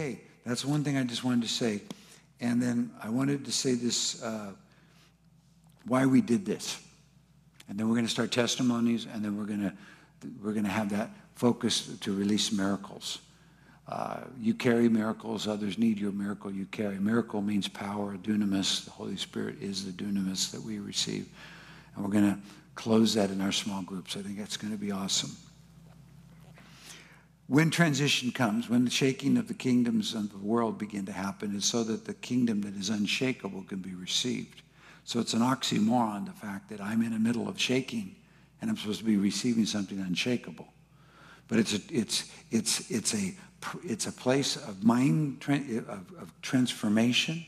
Okay, that's one thing I just wanted to say. And then I wanted to say this uh, why we did this. And then we're going to start testimonies, and then we're going to we're going to have that focus to release miracles. Uh, you carry miracles, others need your miracle you carry. Miracle means power, dunamis. The Holy Spirit is the dunamis that we receive. And we're going to close that in our small groups. I think that's going to be awesome. When transition comes, when the shaking of the kingdoms of the world begin to happen, is so that the kingdom that is unshakable can be received. So it's an oxymoron, the fact that I'm in the middle of shaking and I'm supposed to be receiving something unshakable. But it's a, it's, it's, it's a, it's a place of mind of, of transformation.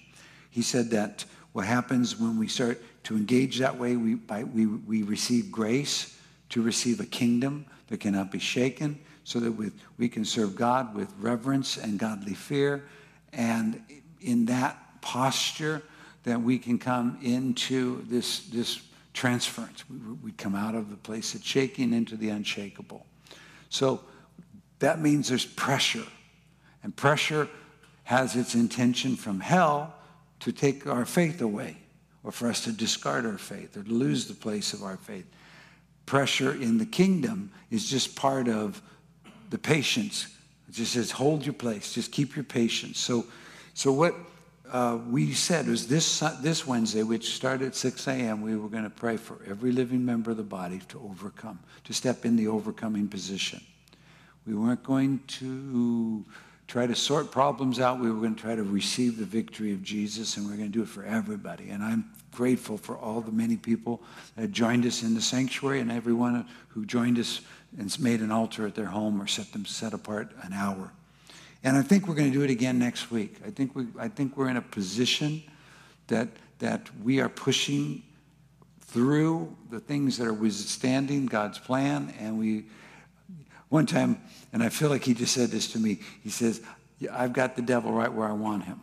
He said that what happens when we start to engage that way, we, by, we, we receive grace to receive a kingdom that cannot be shaken so that with, we can serve God with reverence and godly fear. And in that posture, that we can come into this, this transference. We, we come out of the place of shaking into the unshakable. So that means there's pressure. And pressure has its intention from hell to take our faith away or for us to discard our faith or to lose the place of our faith. Pressure in the kingdom is just part of the patience. Just says, hold your place, just keep your patience. So, so what uh, we said was this, this Wednesday, which started at 6 a.m., we were going to pray for every living member of the body to overcome, to step in the overcoming position. We weren't going to try to sort problems out. We were going to try to receive the victory of Jesus, and we are going to do it for everybody. And I'm grateful for all the many people that joined us in the sanctuary and everyone who joined us and made an altar at their home or set them set apart an hour. And I think we're going to do it again next week. I think, we, I think we're in a position that, that we are pushing through the things that are withstanding God's plan. And we, one time, and I feel like he just said this to me, he says, I've got the devil right where I want him.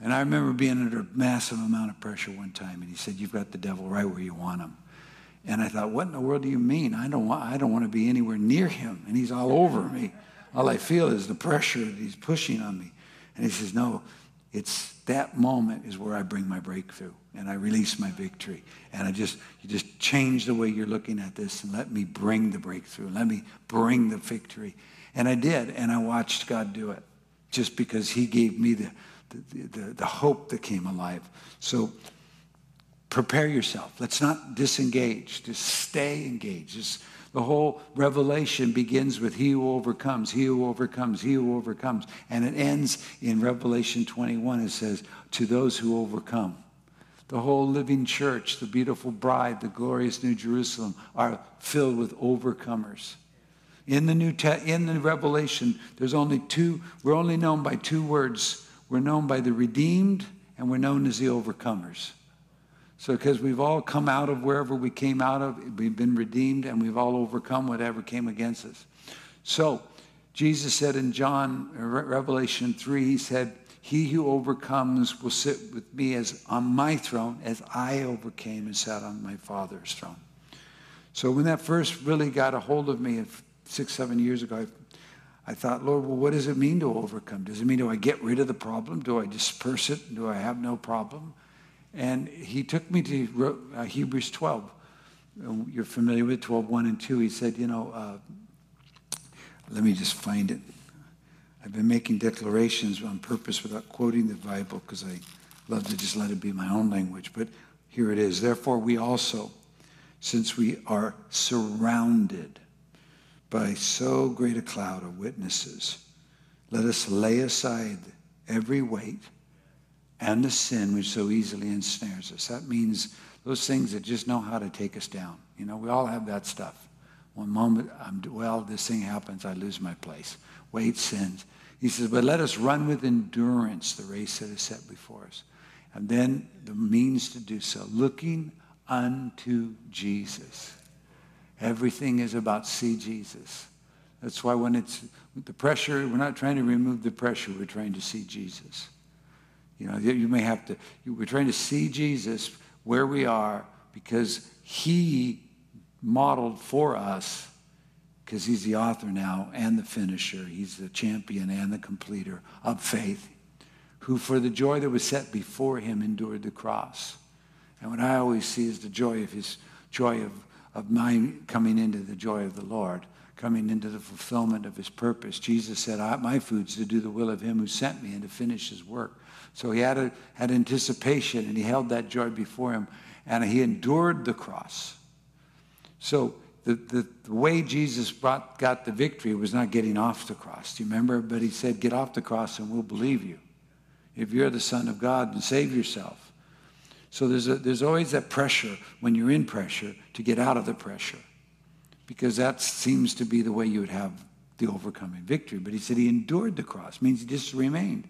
And I remember being under a massive amount of pressure one time, and he said, You've got the devil right where you want him. And I thought, What in the world do you mean? I don't want, I don't want to be anywhere near him, and he's all over me. All I feel is the pressure that he's pushing on me. And he says, No, it's that moment is where I bring my breakthrough and I release my victory. And I just, you just change the way you're looking at this and let me bring the breakthrough. Let me bring the victory. And I did, and I watched God do it just because he gave me the, the, the, the hope that came alive. So prepare yourself. Let's not disengage. Just stay engaged. Just the whole revelation begins with he who overcomes, he who overcomes, he who overcomes. And it ends in Revelation 21. It says, to those who overcome. The whole living church, the beautiful bride, the glorious New Jerusalem are filled with overcomers. In the New Te- in the Revelation, there's only two, we're only known by two words. We're known by the redeemed and we're known as the overcomers. So, because we've all come out of wherever we came out of, we've been redeemed, and we've all overcome whatever came against us. So, Jesus said in John, uh, Revelation 3, he said, He who overcomes will sit with me as on my throne, as I overcame and sat on my Father's throne. So, when that first really got a hold of me six, seven years ago, I, I thought, Lord, well, what does it mean to overcome? Does it mean do I get rid of the problem? Do I disperse it? Do I have no problem? And he took me to uh, Hebrews 12. Uh, you're familiar with 12, 1 and 2. He said, you know, uh, let me just find it. I've been making declarations on purpose without quoting the Bible because I love to just let it be my own language. But here it is. Therefore, we also, since we are surrounded by so great a cloud of witnesses, let us lay aside every weight and the sin which so easily ensnares us. That means those things that just know how to take us down. You know, we all have that stuff. One moment, I'm, well, this thing happens, I lose my place. Weight, sins. He says, but let us run with endurance the race that is set before us. And then the means to do so, looking unto Jesus. Everything is about see Jesus. That's why when it's the pressure, we're not trying to remove the pressure, we're trying to see Jesus. You know, you may have to, we're trying to see Jesus where we are because he modeled for us because he's the author now and the finisher. He's the champion and the completer of faith, who for the joy that was set before him endured the cross. And what I always see is the joy of his joy of, of mine coming into the joy of the Lord, coming into the fulfillment of his purpose. Jesus said, My food's to do the will of him who sent me and to finish his work. So he had, a, had anticipation and he held that joy before him and he endured the cross. So the, the, the, way Jesus brought, got the victory was not getting off the cross. Do you remember? But he said, Get off the cross and we'll believe you. If you're the Son of God, and save yourself. So there's, a, there's always that pressure when you're in pressure to get out of the pressure because that seems to be the way you would have the overcoming victory. But he said he endured the cross, means he just remained.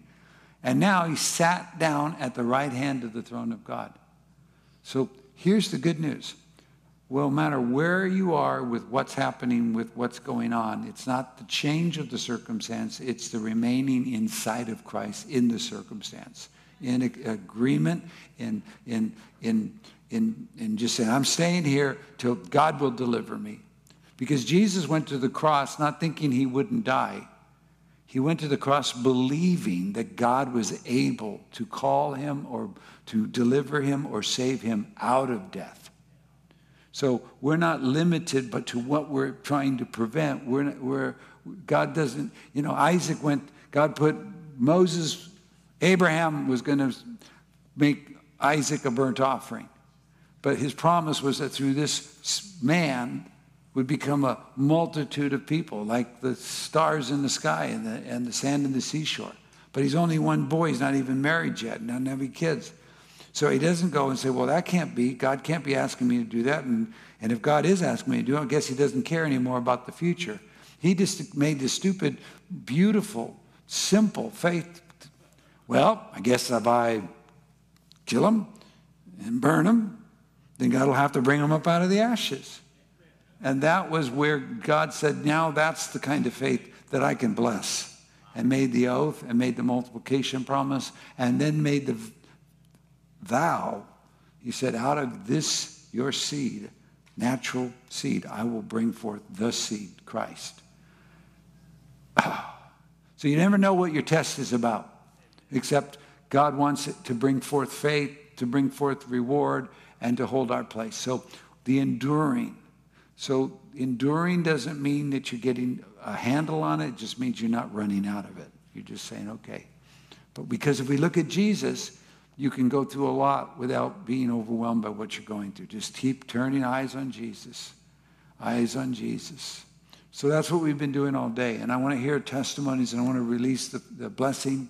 And now he sat down at the right hand of the throne of God. So here's the good news. Well, no matter where you are with what's happening, with what's going on, it's not the change of the circumstance, it's the remaining inside of Christ in the circumstance, in agreement, in, in, in, in, in just saying, I'm staying here till God will deliver me. Because Jesus went to the cross not thinking he wouldn't die. He went to the cross believing that God was able to call him or to deliver him or save him out of death. So we're not limited but to what we're trying to prevent. We're, we're, God doesn't, you know, Isaac went, God put Moses, Abraham was going to make Isaac a burnt offering. But his promise was that through this man, would become a multitude of people, like the stars in the sky and the, and the sand in the seashore. But he's only one boy. He's not even married yet, and doesn't have any kids. So he doesn't go and say, well, that can't be. God can't be asking me to do that. And, and if God is asking me to do it, I guess he doesn't care anymore about the future. He just made this stupid, beautiful, simple faith. Well, I guess if I kill him and burn him, then God will have to bring him up out of the ashes. And that was where God said, now that's the kind of faith that I can bless. And made the oath and made the multiplication promise and then made the vow. He said, out of this, your seed, natural seed, I will bring forth the seed, Christ. So you never know what your test is about, except God wants it to bring forth faith, to bring forth reward, and to hold our place. So the enduring, so enduring doesn't mean that you're getting a handle on it. It just means you're not running out of it. You're just saying, okay. But because if we look at Jesus, you can go through a lot without being overwhelmed by what you're going through. Just keep turning eyes on Jesus. Eyes on Jesus. So that's what we've been doing all day. And I want to hear testimonies and I want to release the, the blessing.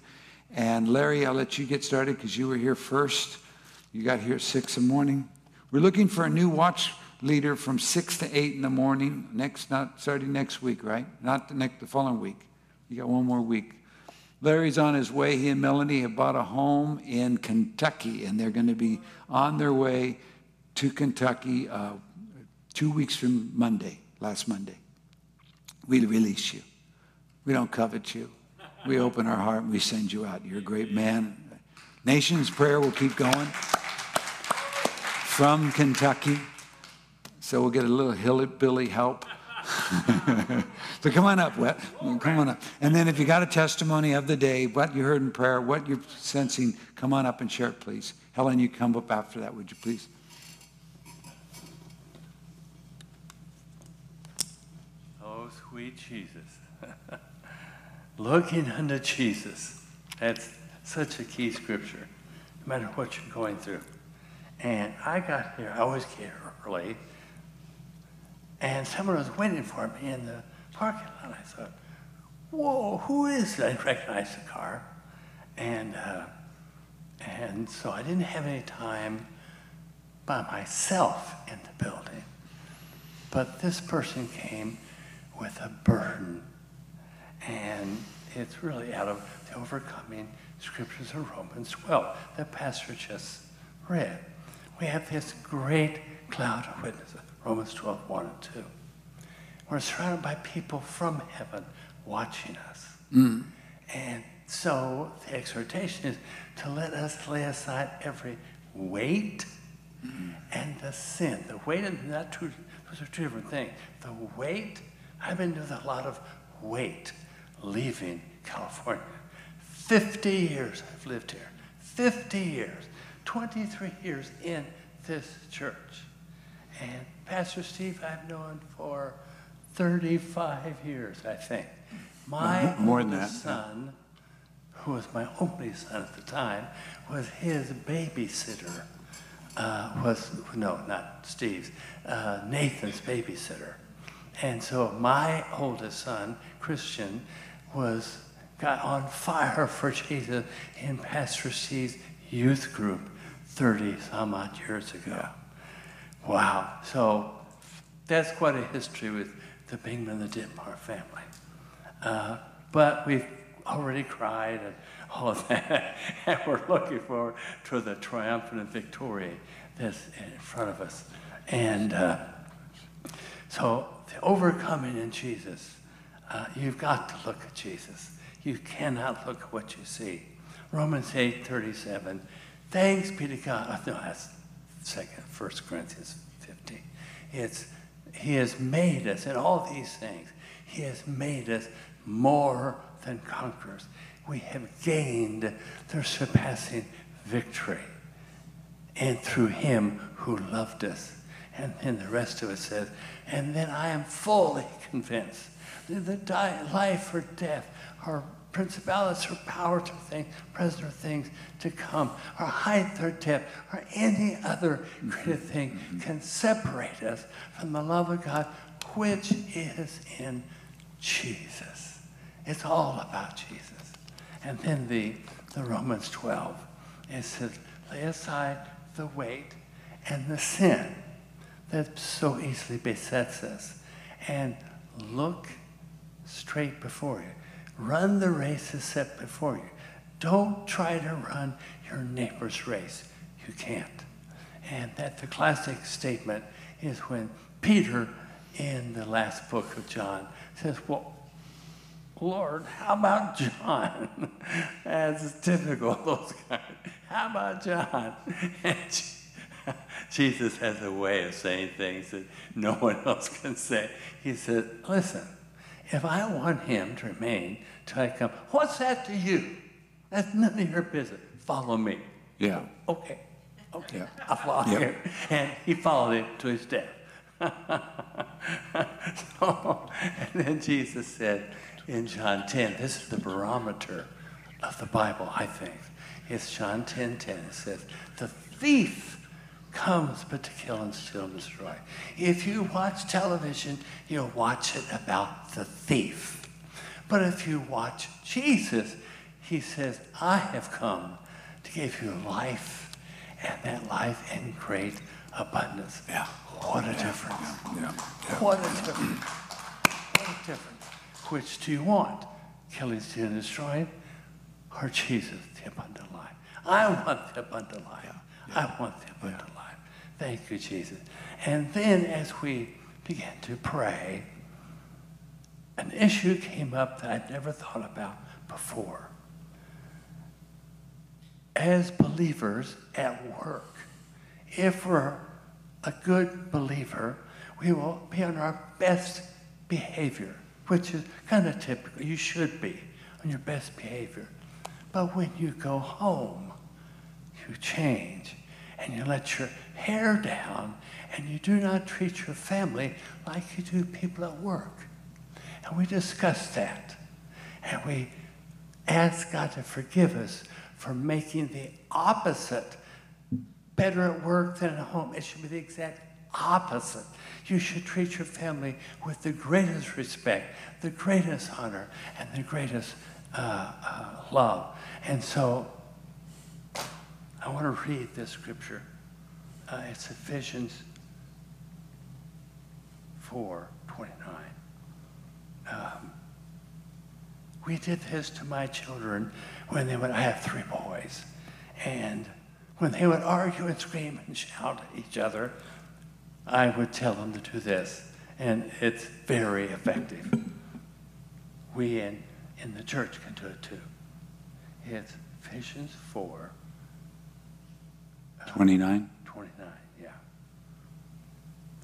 And Larry, I'll let you get started because you were here first. You got here at 6 in the morning. We're looking for a new watch leader from 6 to 8 in the morning, next, not starting next week, right? Not the next, the following week. You got one more week. Larry's on his way. He and Melanie have bought a home in Kentucky, and they're going to be on their way to Kentucky uh, two weeks from Monday, last Monday. We release you. We don't covet you. We open our heart and we send you out. You're a great man. Nation's prayer will keep going from Kentucky. So we'll get a little hillbilly help. so come on up, Wet. Come on up. And then if you got a testimony of the day, what you heard in prayer, what you're sensing, come on up and share it, please. Helen, you come up after that, would you please? Oh, sweet Jesus. Looking unto Jesus. That's such a key scripture, no matter what you're going through. And I got here, I always get early and someone was waiting for me in the parking lot. I thought, whoa, who is that? I recognized the car. And, uh, and so I didn't have any time by myself in the building. But this person came with a burden. And it's really out of the overcoming scriptures of Romans 12 that Pastor just read. We have this great cloud of witnesses. Romans 12, 1 and 2. We're surrounded by people from heaven watching us. Mm. And so the exhortation is to let us lay aside every weight mm. and the sin. The weight and not two, those are two different things. The weight I've been doing a lot of weight leaving California. 50 years I've lived here. 50 years. 23 years in this church. And Pastor Steve I've known for 35 years, I think. My More than oldest that, yeah. son, who was my only son at the time, was his babysitter. Uh, was no, not Steve's, uh, Nathan's babysitter. And so my oldest son, Christian, was got on fire for Jesus in Pastor Steve's youth group 30 some odd years ago. Wow. So that's quite a history with the Bingman and the Ditmar family. Uh, but we've already cried and all of that, and we're looking forward to the triumphant victory that's in front of us. And uh, so, the overcoming in Jesus, uh, you've got to look at Jesus. You cannot look at what you see. Romans 8 37. Thanks be to God. oh, No, that's second, 1 Corinthians 15. It's He has made us in all these things. He has made us more than conquerors. We have gained the surpassing victory and through him who loved us. And then the rest of it says, and then I am fully convinced that the life or death, or principalities or powers or things, present or things to come, or height or depth, or any other created thing can separate us from the love of God, which is in Jesus. It's all about Jesus. And then the, the Romans 12, it says, lay aside the weight and the sin that so easily besets us and look straight before you. Run the race set before you. Don't try to run your neighbor's race. You can't. And that the classic statement is when Peter in the last book of John says, Well, Lord, how about John? As typical of those guys. How about John? And Jesus has a way of saying things that no one else can say. He said, Listen, if I want him to remain till I come, what's that to you? That's none of your business. Follow me. Yeah. Okay. Okay. Yeah. I'll follow Yep. him. And he followed him to his death. so, and then Jesus said in John 10, this is the barometer of the Bible, I think. It's John 10 10. It says, The thief comes but to kill and steal and destroy. If you watch television, you'll watch it about the thief. But if you watch Jesus, he says, I have come to give you life and that life in great abundance. Yeah. What a difference. Yeah. yeah. What a difference. What a difference. Which do you want? Killing, stealing, destroying? Or Jesus, the abundant life? I want the abundant life. I want the abundant life. Thank you, Jesus. And then as we began to pray, an issue came up that I'd never thought about before. As believers at work, if we're a good believer, we will be on our best behavior, which is kind of typical. You should be on your best behavior. But when you go home, you change and you let your hair down and you do not treat your family like you do people at work. And we discussed that. And we asked God to forgive us for making the opposite better at work than at home. It should be the exact opposite. You should treat your family with the greatest respect, the greatest honor, and the greatest uh, uh, love. And so I want to read this scripture. Uh, it's Ephesians 4 29. Um, we did this to my children when they would, I have three boys, and when they would argue and scream and shout at each other, I would tell them to do this, and it's very effective. We in, in the church can do it too. It's Ephesians 4 29?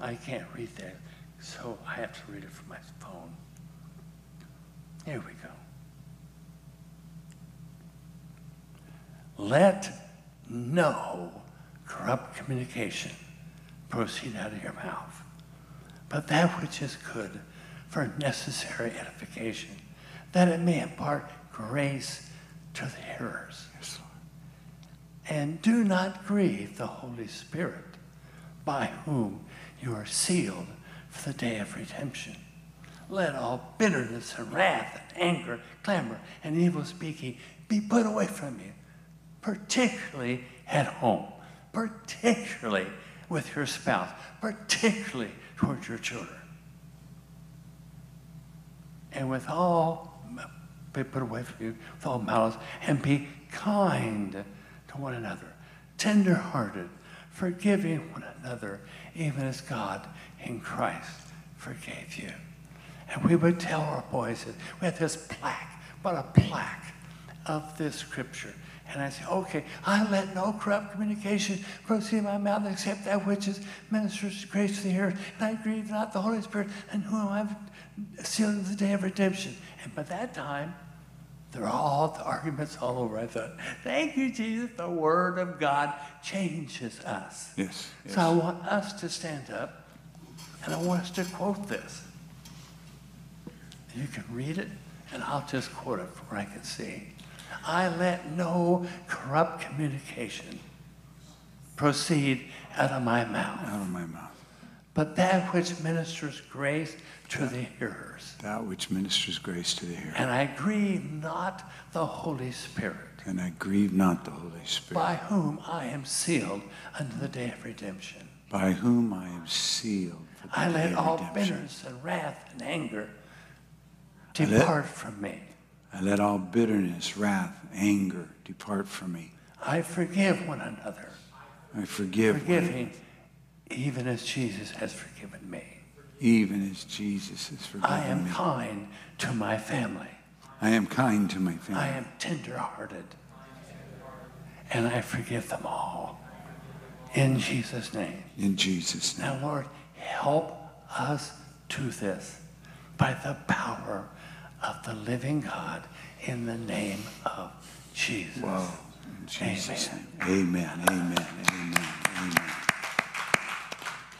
29, yeah. I can't read that So I have to read it from my phone. Here we go. Let no corrupt communication proceed out of your mouth, but that which is good for necessary edification, that it may impart grace to the hearers. Yes, And do not grieve the Holy Spirit, by whom you are sealed for the day of redemption. Let all bitterness and wrath and anger, clamor, and evil speaking be put away from you, particularly at home, particularly with your spouse, particularly towards your children. And with all be put away from you with all malice, and be kind to one another, tender-hearted, forgiving one another, even as God in Christ forgave you. And we would tell our boys that we had this plaque, but a plaque of this scripture. And I say, okay, I let no corrupt communication proceed my mouth except that which is ministers grace to the hearers. And I grieve not the Holy Spirit, and whom I've sealed in the day of redemption. And by that time, they're all the arguments all over. I thought, thank you, Jesus. The Word of God changes us. Yes. yes. So I want us to stand up, and I want us to quote this. You can read it, and I'll just quote it from where I can see. I let no corrupt communication proceed out of my mouth, out of my mouth. But that which ministers grace to the hearers. That which ministers grace to the hearers. And I grieve not the Holy Spirit, And I grieve not the Holy Spirit, by whom I am sealed unto the day of redemption. by whom I am sealed I let all redemption. bitterness and wrath and anger I let- depart from me. I let all bitterness, wrath, anger depart from me. I forgive one another, I forgive forgiving even as Jesus has forgiven me. even as Jesus has forgiven me. I am me. kind to my family. I am kind to my family. I am tenderhearted. And I forgive them all. In Jesus' name. In Jesus' name. Now, Lord, help us do this by the power of the living God in the name of Jesus. Whoa. In Jesus' Amen. name. Amen. Amen. Amen. Amen.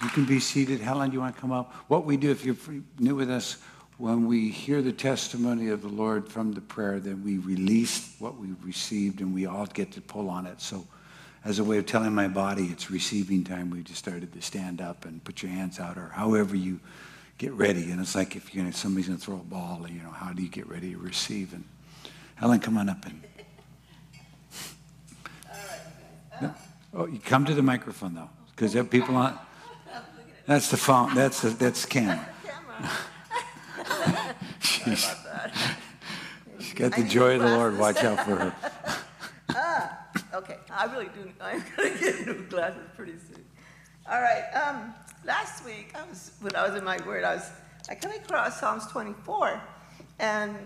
You can be seated. Helen, do you want to come up? What we do, if you're new with us, when we hear the testimony of the Lord from the prayer, then we release what we've received and we all get to pull on it. So, as a way of telling my body it's receiving time, we just started to stand up and put your hands out or however you get ready. And it's like if you're gonna, somebody's going to throw a ball, you know, how do you get ready to receive? And Helen, come on up and. No. Oh, you come to the microphone though, because there are people on. That's the phone. That's the that's the camera. She's, she's got the joy of the Lord. Watch out for her. Ah, okay, I really do. I'm gonna get new glasses pretty soon. All right. Um, last week, I was when I was in my word, I was I came across Psalms 24, and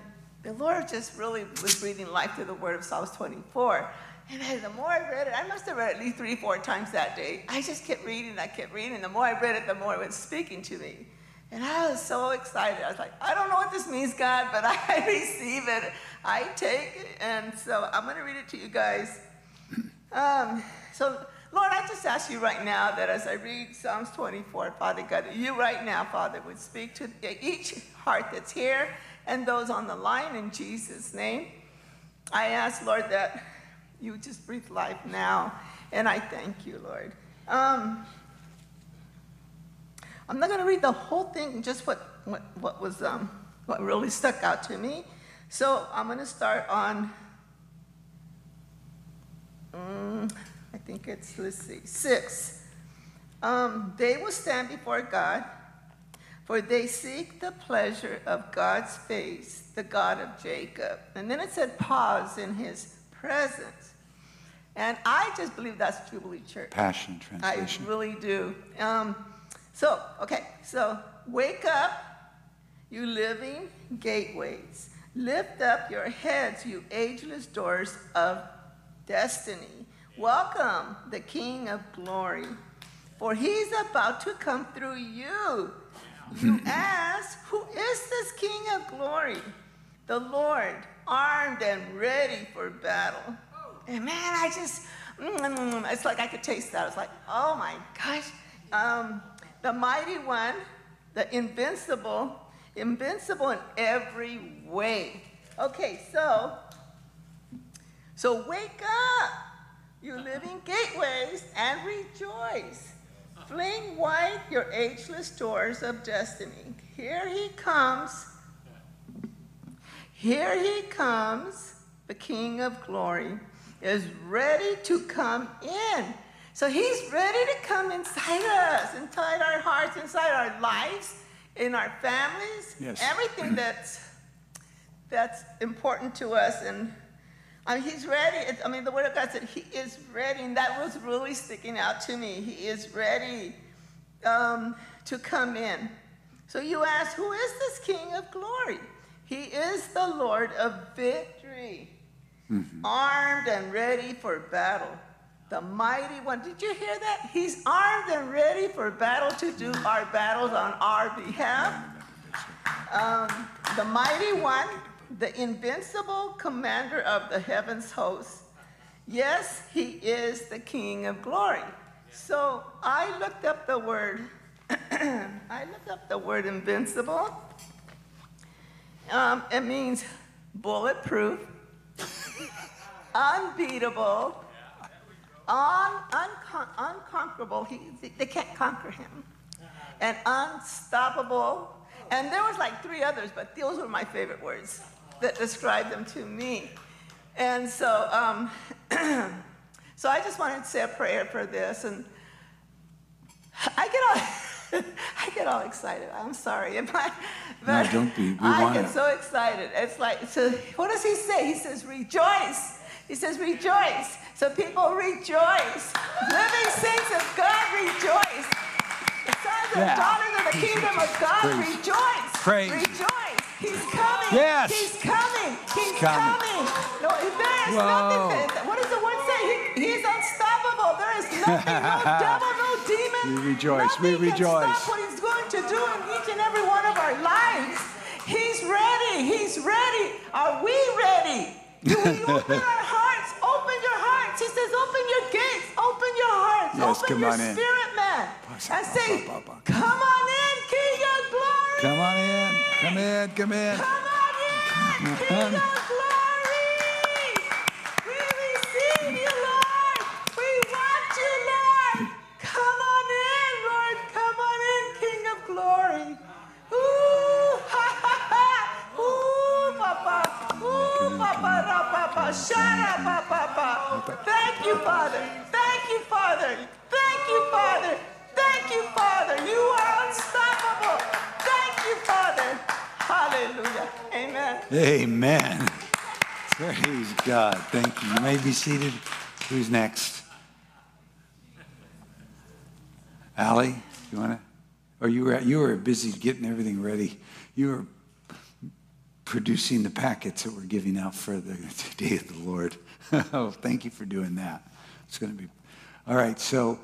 the Lord just really was breathing life to the word of Psalms 24. And I, the more I read it, I must have read it at least three, four times that day. I just kept reading, I kept reading. The more I read it, the more it was speaking to me. And I was so excited. I was like, I don't know what this means, God, but I receive it. I take it. And so I'm going to read it to you guys. Um, so, Lord, I just ask you right now that as I read Psalms 24, Father God, you right now, Father, would speak to each heart that's here and those on the line in Jesus' name. I ask, Lord, that you just breathe life now, and I thank you, Lord. Um, I'm not going to read the whole thing, just what, what, what was um, what really stuck out to me. So I'm going to start on Mm, I think it's, let's see, six. Um, they will stand before God, for they seek the pleasure of God's face, the God of Jacob. And then it said, pause in his presence. And I just believe that's Jubilee Church. Passion translation. I really do. Um, so, okay, so wake up, you living gateways. Lift up your heads, you ageless doors of destiny. Welcome the King of glory, for he's about to come through you. You ask, Who is this King of glory? The Lord, armed and ready for battle. And man, I just, mm, it's like I could taste that. It's like, oh my gosh. Um, the mighty one, the invincible, invincible in every way. Okay, so, so wake up, you living gateways, and rejoice. Fling wide your ageless doors of destiny. Here he comes. Here he comes, the King of glory, is ready to come in. So he's ready to come inside us, inside our hearts, inside our lives, in our families, Yes. everything that's that's important to us. And I mean, he's ready. It's, I mean, the Word of God said he is ready, and that was really sticking out to me. He is ready um, to come in. So you ask, who is this King of glory? He is the Lord of victory, armed and ready for battle. The mighty one. Did you hear that? He's armed and ready for battle to do our battles on our behalf. Um, the mighty one, the invincible commander of the heavens host. Yes, he is the King of glory. So I looked up the word, I looked up the word invincible. Um, it means bulletproof, unbeatable, un, uncon- unconquerable. He, they can't conquer him. And unstoppable. And there was like three others, but those were my favorite words that described them to me. And so, um, so I just wanted to say a prayer for this. And I get all, I get all excited. I'm sorry. Am I, No, don't be. We I wanna- get so excited. It's like, so what does he say? He says, rejoice. He says, rejoice. So people rejoice. Living saints of God rejoice. The sons and Yeah. daughters of the kingdom of God Praise. rejoice. Praise. Rejoice. He's coming. Yes. He's coming. He's coming. coming. No, there is Whoa. nothing. that- What does the word say? He, he's unstoppable. There is nothing, no devil, no demon. We rejoice. We Nothing rejoice. Can stop what he's going to do in each and every one of our lives. He's ready. He's ready. Are we ready? Do we open our hearts? Open your hearts. He says, open your gates. Open your hearts. Yes, open your on in. spirit, man. And say, come on in, King of glory. Come on in. Come in. Come in. Come on in, King of glory. Be seated. Who's next? Allie, you want to? Or you were you were busy getting everything ready. You were producing the packets that we're giving out for the day of the Lord. oh, thank you for doing that. It's going to be all right. So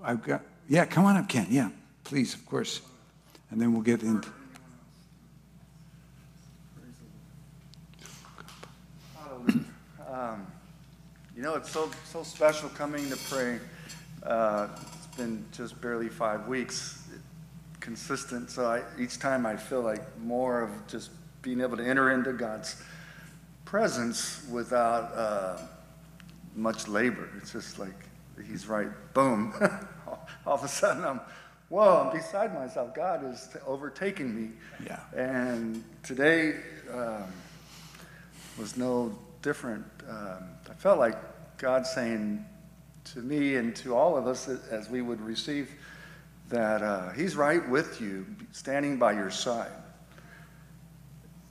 I've got yeah. Come on up, Ken. Yeah, please, of course. And then we'll get into. Um, you know, it's so, so special coming to pray. Uh, it's been just barely five weeks consistent, so I, each time I feel like more of just being able to enter into God's presence without uh, much labor. It's just like He's right, boom. All of a sudden, I'm, whoa, I'm beside myself. God is overtaking me. Yeah. And today, um, was no different. Um, I felt like God saying to me and to all of us as we would receive that uh, He's right with you, standing by your side.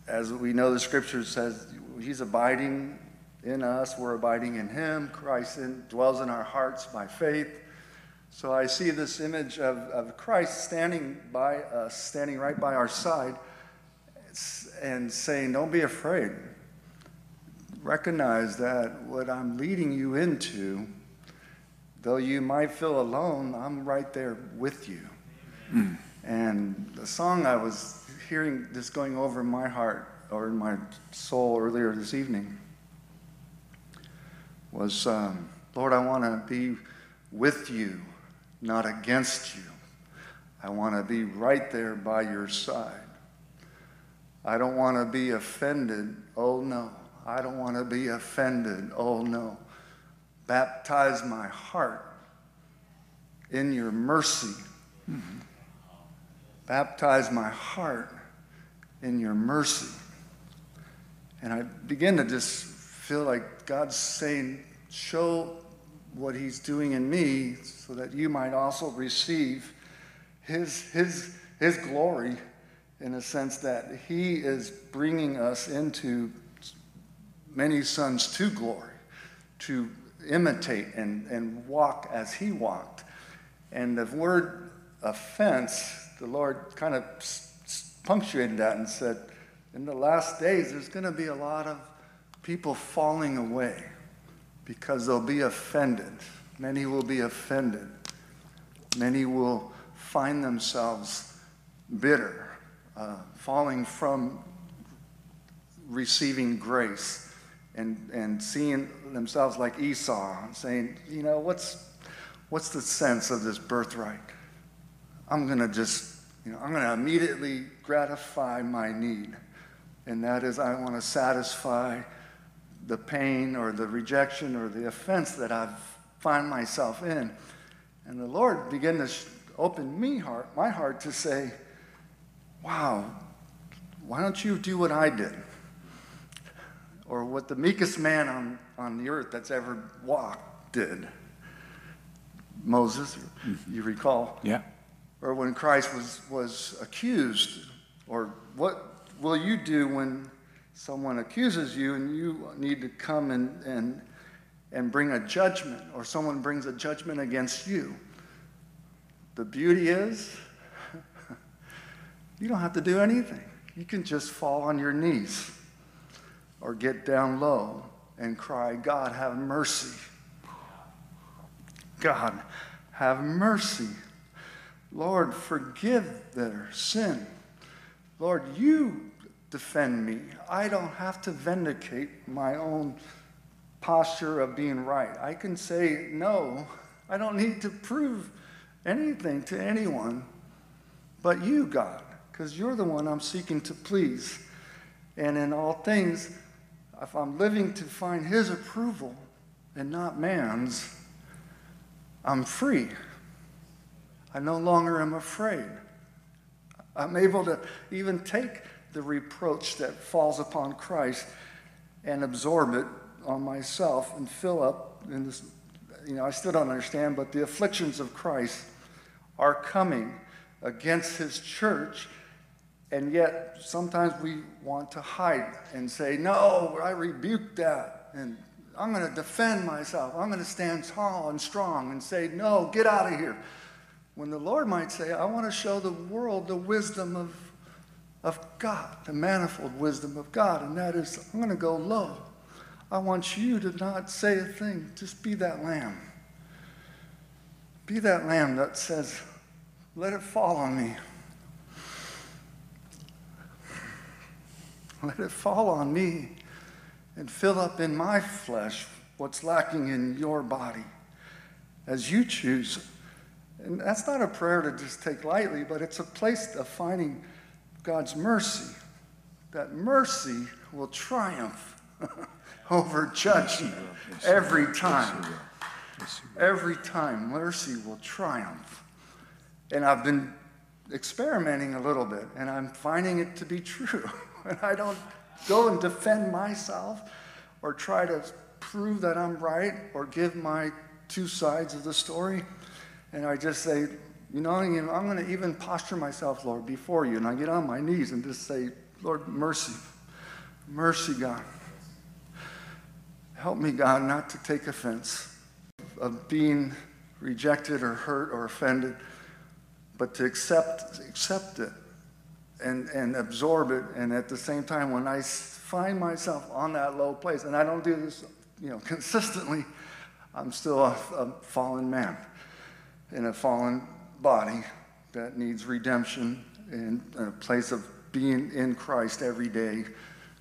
As we know, the scripture says He's abiding in us, we're abiding in Him. Christ in, dwells in our hearts by faith. So I see this image of, of Christ standing by us, standing right by our side, and saying, Don't be afraid recognize that what I'm leading you into, though you might feel alone, I'm right there with you. And the song I was hearing just going over my heart or in my soul earlier this evening was um, Lord, I want to be with you, not against you. I want to be right there by your side. I don't want to be offended. Oh, no. I don't want to be offended. Oh, no. Baptize my heart in your mercy. Mm-hmm. Baptize my heart in your mercy. And I begin to just feel like God's saying, Show what He's doing in me so that you might also receive His, his, his glory in a sense that He is bringing us into many sons to glory, to imitate and, and walk as He walked. And the word offense, the Lord kind of punctuated that and said, in the last days, there's going to be a lot of people falling away because they'll be offended. Many will be offended. Many will find themselves bitter, uh, falling from receiving grace and, and seeing themselves like Esau and saying, you know, what's, what's the sense of this birthright? I'm going to just, you know, I'm going to immediately gratify my need and that is I want to satisfy the pain or the rejection or the offense that I find myself in. And the Lord began to open me heart, my heart to say, wow, why don't you do what I did? Or what the meekest man on, on the earth that's ever walked did. Moses, mm-hmm. you recall? Yeah. Or when Christ was, was accused, or what will you do when someone accuses you and you need to come and, and, and bring a judgment, or someone brings a judgment against you? The beauty is, you don't have to do anything. You can just fall on your knees or get down low and cry, God, have mercy. God, have mercy. Lord, forgive their sin. Lord, you defend me. I don't have to vindicate my own posture of being right. I can say, no, I don't need to prove anything to anyone but you, God, because you're the one I'm seeking to please. And in all things, if I'm living to find His approval and not man's, I'm free. I no longer am afraid. I'm able to even take the reproach that falls upon Christ and absorb it on myself and fill up in this. You know, I still don't understand, but the afflictions of Christ are coming against his church, and yet sometimes we want to hide and say, No, I rebuke that, and I'm going to defend myself. I'm going to stand tall and strong and say, No, get out of here. When the Lord might say, I want to show the world the wisdom of, of God, the manifold wisdom of God, and that is, I'm going to go low. I want you to not say a thing, just be that lamb. Be that lamb that says, Let it fall on me. Let it fall on me and fill up in my flesh what's lacking in your body as you choose and that's not a prayer to just take lightly, but it's a place of finding God's mercy. That mercy will triumph over judgment every time. Every time, mercy will triumph. And I've been experimenting a little bit, and I'm finding it to be true. and I don't go and defend myself or try to prove that I'm right or give my two sides of the story. And I just say, you know, I'm going to even posture myself, Lord, before you. And I get on my knees and just say, Lord, mercy. Mercy, God. Help me, God, not to take offense of being rejected or hurt or offended, but to accept, accept it and, and absorb it. And at the same time, when I find myself on that low place, and I don't do this, you know, consistently, I'm still a, a fallen man in a fallen body, that needs redemption and a place of being in Christ every day,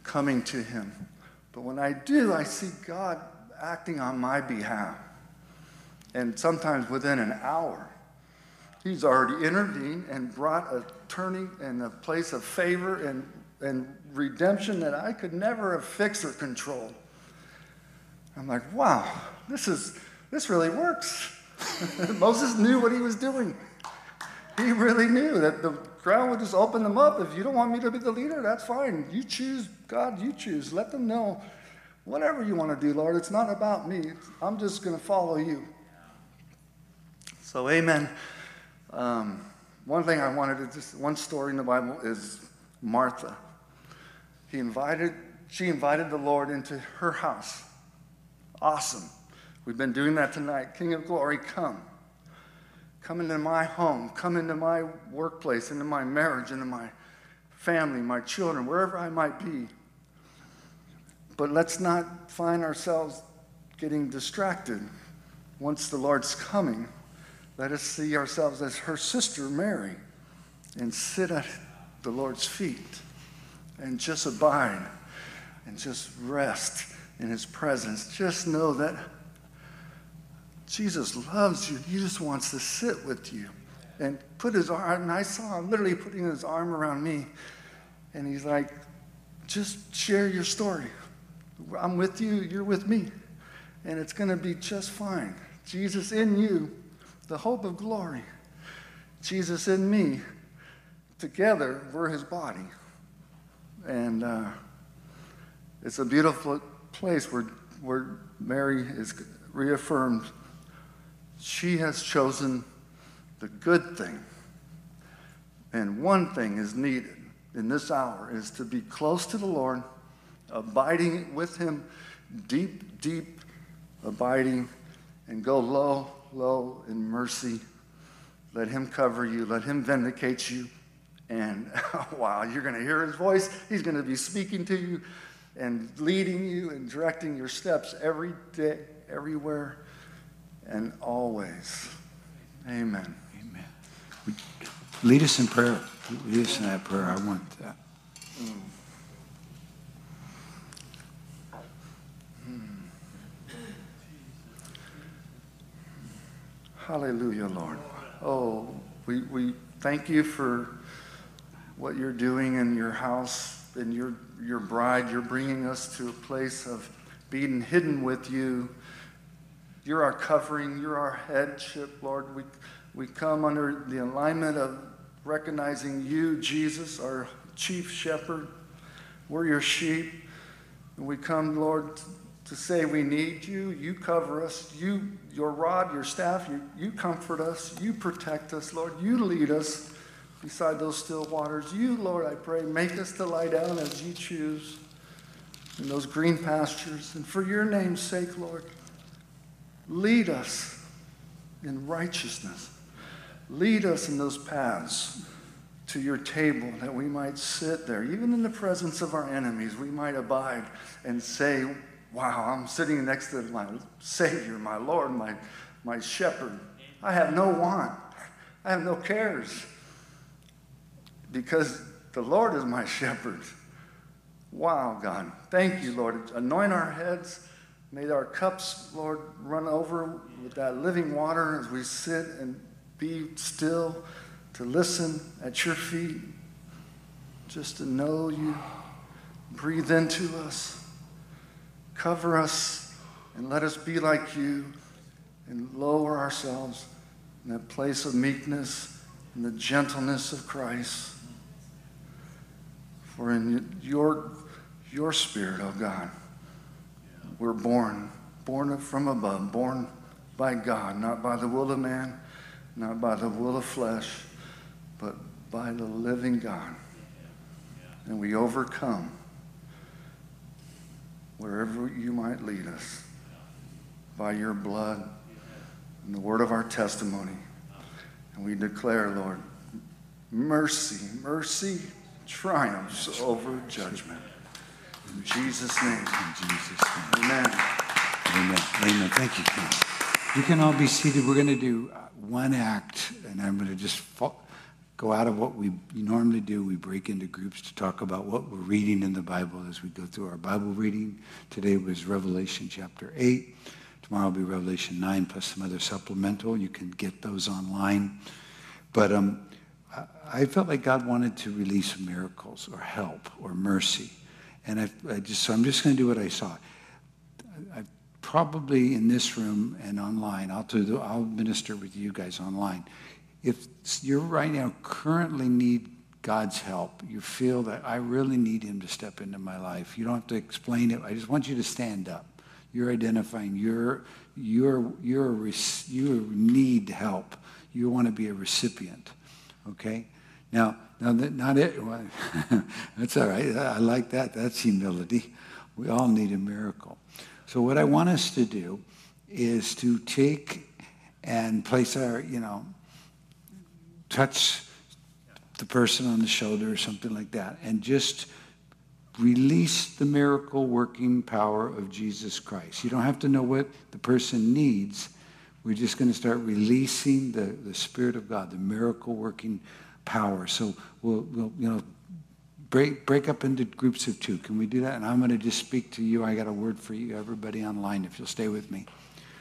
coming to Him. But when I do, I see God acting on my behalf. And sometimes within an hour, He's already intervened and brought a turning and a place of favor and, and redemption that I could never have fixed or controlled. I'm like, wow, this is this really works. Moses knew what he was doing. He really knew that the ground would just open them up. If you don't want me to be the leader, that's fine. You choose, God, you choose. Let them know whatever you want to do, Lord. It's not about me. I'm just going to follow you. So, amen. Um, one thing I wanted to just, one story in the Bible is Martha. He invited, she invited the Lord into her house. Awesome. We've been doing that tonight. King of glory, come. Come into my home. Come into my workplace, into my marriage, into my family, my children, wherever I might be. But let's not find ourselves getting distracted. Once the Lord's coming, let us see ourselves as her sister Mary and sit at the Lord's feet and just abide and just rest in his presence. Just know that Jesus loves you. He just wants to sit with you and put his arm, and I saw him literally putting his arm around me. And he's like, just share your story. I'm with you, you're with me. And it's going to be just fine. Jesus in you, the hope of glory. Jesus in me, together, we're his body. And uh, it's a beautiful place where, where Mary is reaffirmed. She has chosen the good thing. And one thing is needed in this hour is to be close to the Lord, abiding with him, deep, deep abiding, and go low, low in mercy. Let him cover you, let him vindicate you. And wow, you're going to hear his voice. He's going to be speaking to you and leading you and directing your steps every day, everywhere, and always. Amen. Amen. Would- Lead us in prayer. Lead us in that prayer. I want that. Mm. Hallelujah, Lord. Oh, we, we thank you for what you're doing in your house and your, your bride. You're bringing us to a place of being hidden with you. You're our covering, you're our headship, Lord. We, we come under the alignment of recognizing you, Jesus, our chief shepherd. We're your sheep. And we come, Lord, to say we need you. You cover us. You, your rod, your staff, you, you comfort us. You protect us, Lord. You lead us beside those still waters. You, Lord, I pray, make us to lie down as you choose in those green pastures. And for your name's sake, Lord, lead us in righteousness. Lead us in those paths to your table that we might sit there, even in the presence of our enemies, we might abide and say, Wow, I'm sitting next to my Savior, my Lord, my, my shepherd. I have no want, I have no cares because the Lord is my shepherd. Wow, God. Thank you, Lord. Anoint our heads. May our cups, Lord, run over with that living water as we sit and be still to listen at your feet, just to know you. Breathe into us, cover us, and let us be like you and lower ourselves in that place of meekness and the gentleness of Christ. For in your, your spirit, oh God, we're born, born from above, born by God, not by the will of man, not by the will of flesh, but by the living God. And we overcome wherever you might lead us by your blood and the word of our testimony. And we declare, Lord, mercy, mercy triumphs over judgment. In Jesus' name, In Jesus' name. amen. Amen. Amen. Thank you, Ken. You can all be seated. We're going to do uh, one act, and I'm going to just fo- go out of what we normally do. We break into groups to talk about what we're reading in the Bible as we go through our Bible reading. Today was Revelation chapter 8. Tomorrow will be Revelation 9 plus some other supplemental. You can get those online. But um, I felt like God wanted to release miracles or help or mercy. And I, I just, so I'm just going to do what I saw. I, probably in this room and online, I'll, do, I'll minister with you guys online if you're right now currently need God's help, you feel that I really need him to step into my life. You don't have to explain it. I just want you to stand up. You're identifying you're you're you're you need help. You want to be a recipient. Okay? Now, now that not it well, that's all right. I like that. That's humility. We all need a miracle. So what I want us to do is to take and place our, you know, touch the person on the shoulder or something like that and just release the miracle working power of Jesus Christ. You don't have to know what the person needs. We're just going to start releasing the, the Spirit of God, the miracle working power. So we'll, we'll, you know, break, break up into groups of two. Can we do that? And I'm going to just speak to you. I got a word for you, everybody online, if you'll stay with me.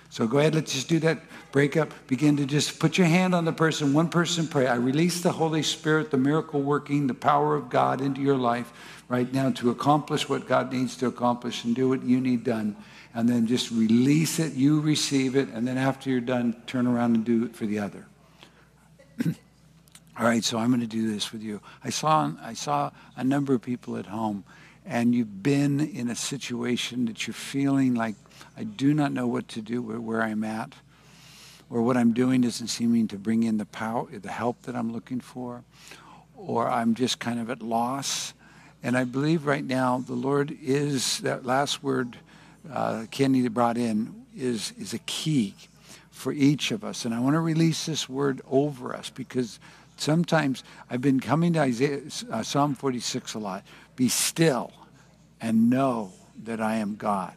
So go ahead, let's just do that. Break up. Begin to just put your hand on the person, one person pray. I release the Holy Spirit, the miracle working, the power of God into your life right now to accomplish what God needs to accomplish and do what you need done. And then just release it, you receive it, and then after you're done, turn around and do it for the other. All right, so I'm going to do this with you. I saw, I saw a number of people at home, and you've been in a situation that you're feeling like I do not know what to do where I'm at, or what I'm doing isn't seeming to bring in the power, the help that I'm looking for, or I'm just kind of at loss. And I believe right now the Lord is that last word uh, Kenny brought in is is a key for each of us. And I want to release this word over us because sometimes I've been coming to Isaiah, uh, Psalm 46 a lot. Be still and know that I am God.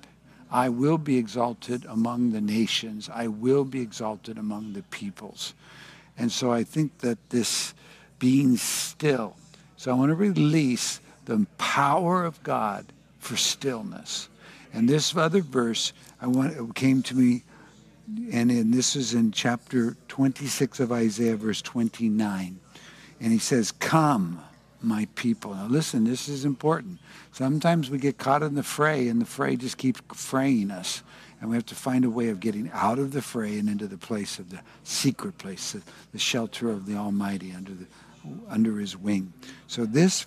I will be exalted among the nations. I will be exalted among the peoples. And so I think that this being still. So I want to release the power of God for stillness. And this other verse, I want came to me, and, and this is in chapter 26 of Isaiah, verse 29. And he says, Come, my people. Now listen, this is important. Sometimes we get caught in the fray and the fray just keeps fraying us. And we have to find a way of getting out of the fray and into the place of the secret place, the, the shelter of the Almighty under, the, under his wing. So this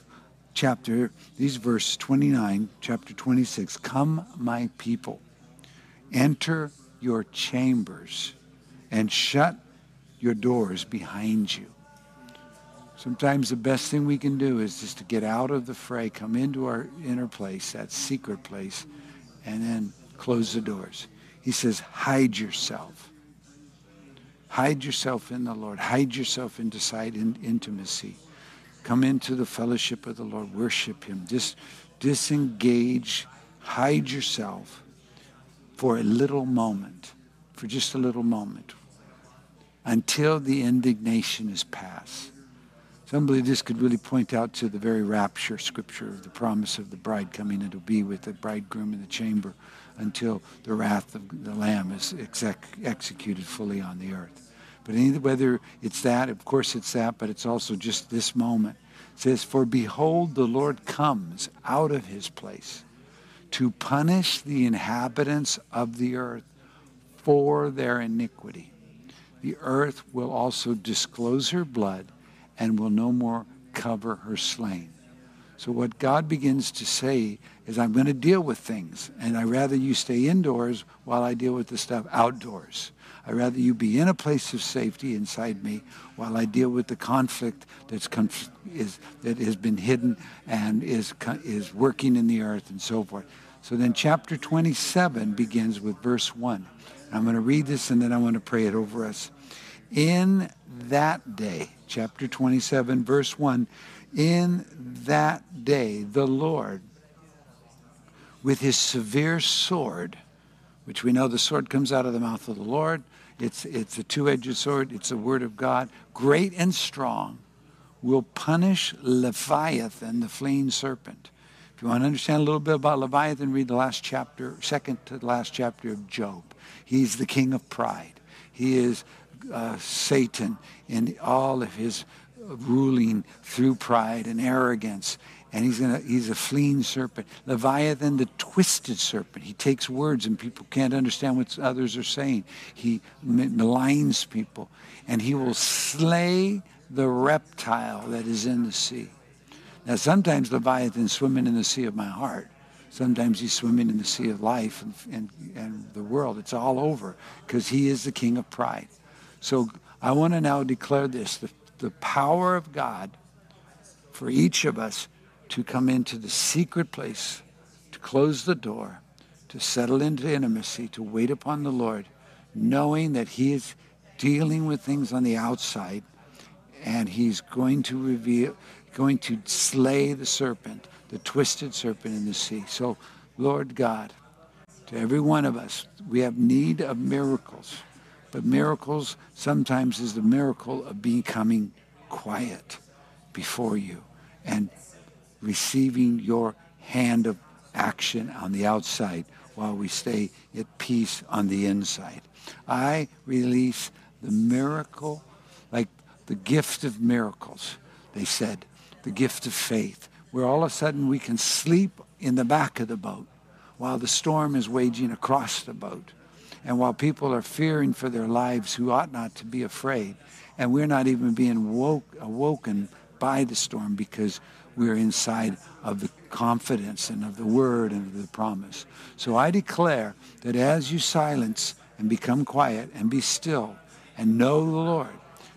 chapter, these verse 29, chapter 26, come my people, enter your chambers and shut your doors behind you. Sometimes the best thing we can do is just to get out of the fray, come into our inner place, that secret place, and then close the doors. He says, hide yourself. Hide yourself in the Lord. Hide yourself in sight in intimacy. Come into the fellowship of the Lord. Worship him. Just disengage. Hide yourself for a little moment, for just a little moment, until the indignation is past. Some believe this could really point out to the very rapture scripture of the promise of the bride coming and to be with the bridegroom in the chamber until the wrath of the Lamb is exec- executed fully on the earth. But either whether it's that, of course it's that, but it's also just this moment. It says, For behold, the Lord comes out of his place to punish the inhabitants of the earth for their iniquity. The earth will also disclose her blood and will no more cover her slain. So what God begins to say is, I'm going to deal with things, and I'd rather you stay indoors while I deal with the stuff outdoors. I'd rather you be in a place of safety inside me while I deal with the conflict that's conf- is, that has been hidden and is, is working in the earth and so forth. So then chapter 27 begins with verse 1. I'm going to read this and then I want to pray it over us. In that day, chapter 27, verse 1, in that day the Lord, with his severe sword, which we know the sword comes out of the mouth of the Lord, it's, it's a two-edged sword, it's the word of God, great and strong, will punish Leviathan, the fleeing serpent. If you want to understand a little bit about Leviathan, read the last chapter, second to the last chapter of Job. He's the king of pride. He is uh, Satan in all of his ruling through pride and arrogance. And he's, gonna, he's a fleeing serpent. Leviathan, the twisted serpent. He takes words and people can't understand what others are saying. He maligns people. And he will slay the reptile that is in the sea. Now, sometimes Leviathan's swimming in the sea of my heart. Sometimes he's swimming in the sea of life and, and, and the world. It's all over because he is the king of pride. So I want to now declare this the, the power of God for each of us to come into the secret place, to close the door, to settle into intimacy, to wait upon the Lord, knowing that he is dealing with things on the outside and he's going to reveal, going to slay the serpent, the twisted serpent in the sea. So, Lord God, to every one of us, we have need of miracles. But miracles sometimes is the miracle of becoming quiet before you and receiving your hand of action on the outside while we stay at peace on the inside. I release the miracle, like the gift of miracles, they said, the gift of faith, where all of a sudden we can sleep in the back of the boat while the storm is waging across the boat. And while people are fearing for their lives who ought not to be afraid, and we're not even being woke, awoken by the storm because we're inside of the confidence and of the word and of the promise. So I declare that as you silence and become quiet and be still and know the Lord,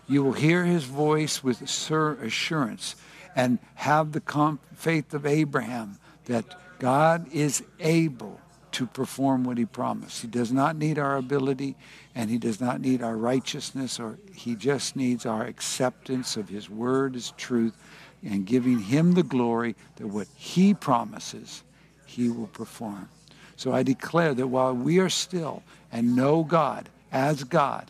you will hear his voice with assurance and have the faith of Abraham that God is able to perform what he promised. He does not need our ability and he does not need our righteousness or he just needs our acceptance of his word as truth and giving him the glory that what he promises he will perform. So I declare that while we are still and know God as God,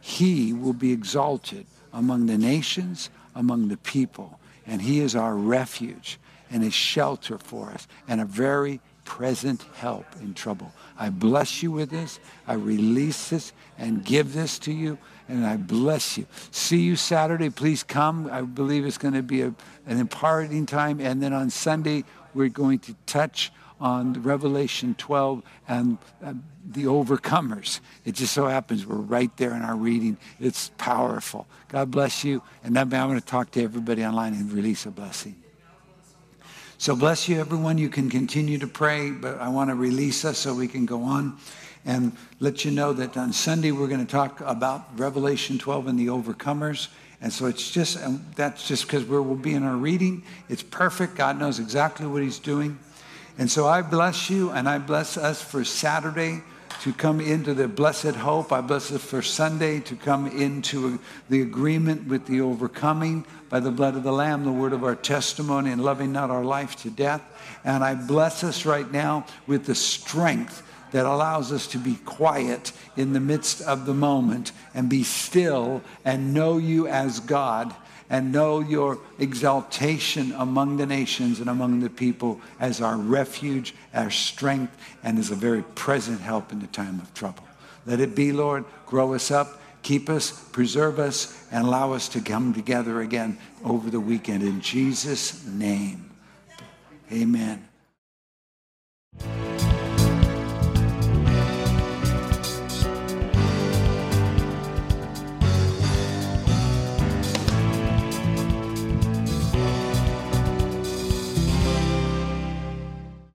he will be exalted among the nations, among the people. And he is our refuge and a shelter for us and a very present help in trouble. I bless you with this. I release this and give this to you. And I bless you. See you Saturday. Please come. I believe it's going to be a, an imparting time. And then on Sunday, we're going to touch on Revelation 12 and uh, the overcomers. It just so happens we're right there in our reading. It's powerful. God bless you. And then I'm going to talk to everybody online and release a blessing. So bless you, everyone. You can continue to pray, but I want to release us so we can go on and let you know that on Sunday we're going to talk about Revelation 12 and the overcomers. And so it's just, and that's just because we'll be in our reading. It's perfect. God knows exactly what he's doing. And so I bless you and I bless us for Saturday to come into the blessed hope. I bless us for Sunday to come into the agreement with the overcoming by the blood of the Lamb, the word of our testimony, and loving not our life to death. And I bless us right now with the strength that allows us to be quiet in the midst of the moment and be still and know you as God and know your exaltation among the nations and among the people as our refuge, our strength, and as a very present help in the time of trouble. Let it be, Lord. Grow us up, keep us, preserve us, and allow us to come together again over the weekend. In Jesus' name, amen.